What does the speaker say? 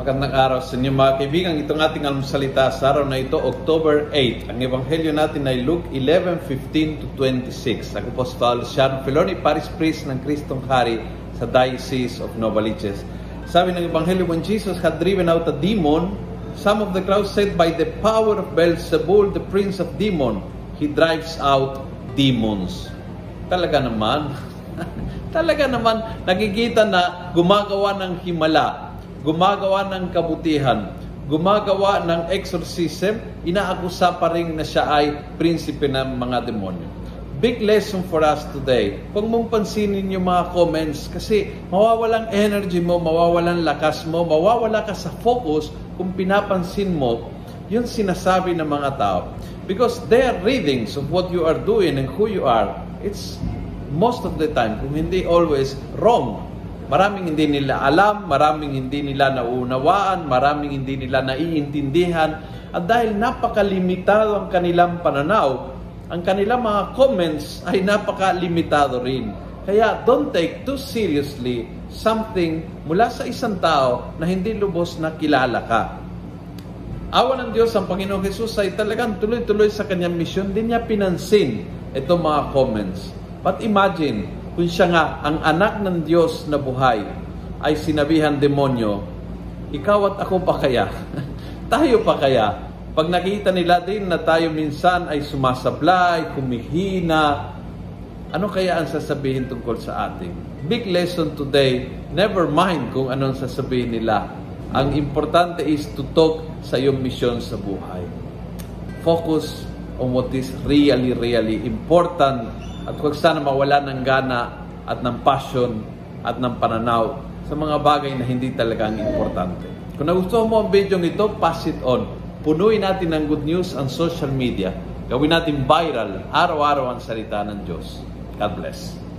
Magandang araw sa inyo mga kaibigan. Itong ating almusalita sa araw na ito, October 8. Ang ebanghelyo natin ay Luke 11:15 to 26. Ako po si Luciano Filoni, Paris Priest ng Kristong Hari sa Diocese of Novaliches. Sabi ng ebanghelyo, when Jesus had driven out a demon, some of the crowd said, By the power of Beelzebul, the prince of demon, he drives out demons. Talaga naman, talaga naman, nakikita na gumagawa ng himala, gumagawa ng kabutihan, gumagawa ng exorcism, inaakusa pa rin na siya ay prinsipe ng mga demonyo. Big lesson for us today. Huwag mong pansinin yung mga comments kasi mawawalan energy mo, mawawalan lakas mo, mawawala ka sa focus kung pinapansin mo yung sinasabi ng mga tao. Because their readings of what you are doing and who you are, it's most of the time, kung hindi always, wrong. Maraming hindi nila alam, maraming hindi nila nauunawaan, maraming hindi nila naiintindihan. At dahil napakalimitado ang kanilang pananaw, ang kanilang mga comments ay napakalimitado rin. Kaya don't take too seriously something mula sa isang tao na hindi lubos na kilala ka. Awa ng Diyos, ang Panginoong Jesus ay talagang tuloy-tuloy sa kanyang misyon. Hindi niya pinansin itong mga comments. But imagine, kung siya nga ang anak ng Diyos na buhay ay sinabihan demonyo, ikaw at ako pa kaya? tayo pa kaya? Pag nakita nila din na tayo minsan ay sumasablay, kumihina, ano kaya ang sasabihin tungkol sa atin? Big lesson today, never mind kung anong sasabihin nila. Ang importante is to talk sa iyong misyon sa buhay. Focus on what is really, really important at huwag sana mawala ng gana at ng passion at ng pananaw sa mga bagay na hindi talaga ang importante. Kung nagustuhan mo ang video ito, pass it on. Punuin natin ng good news ang social media. Gawin natin viral, araw-araw ang salita ng Diyos. God bless.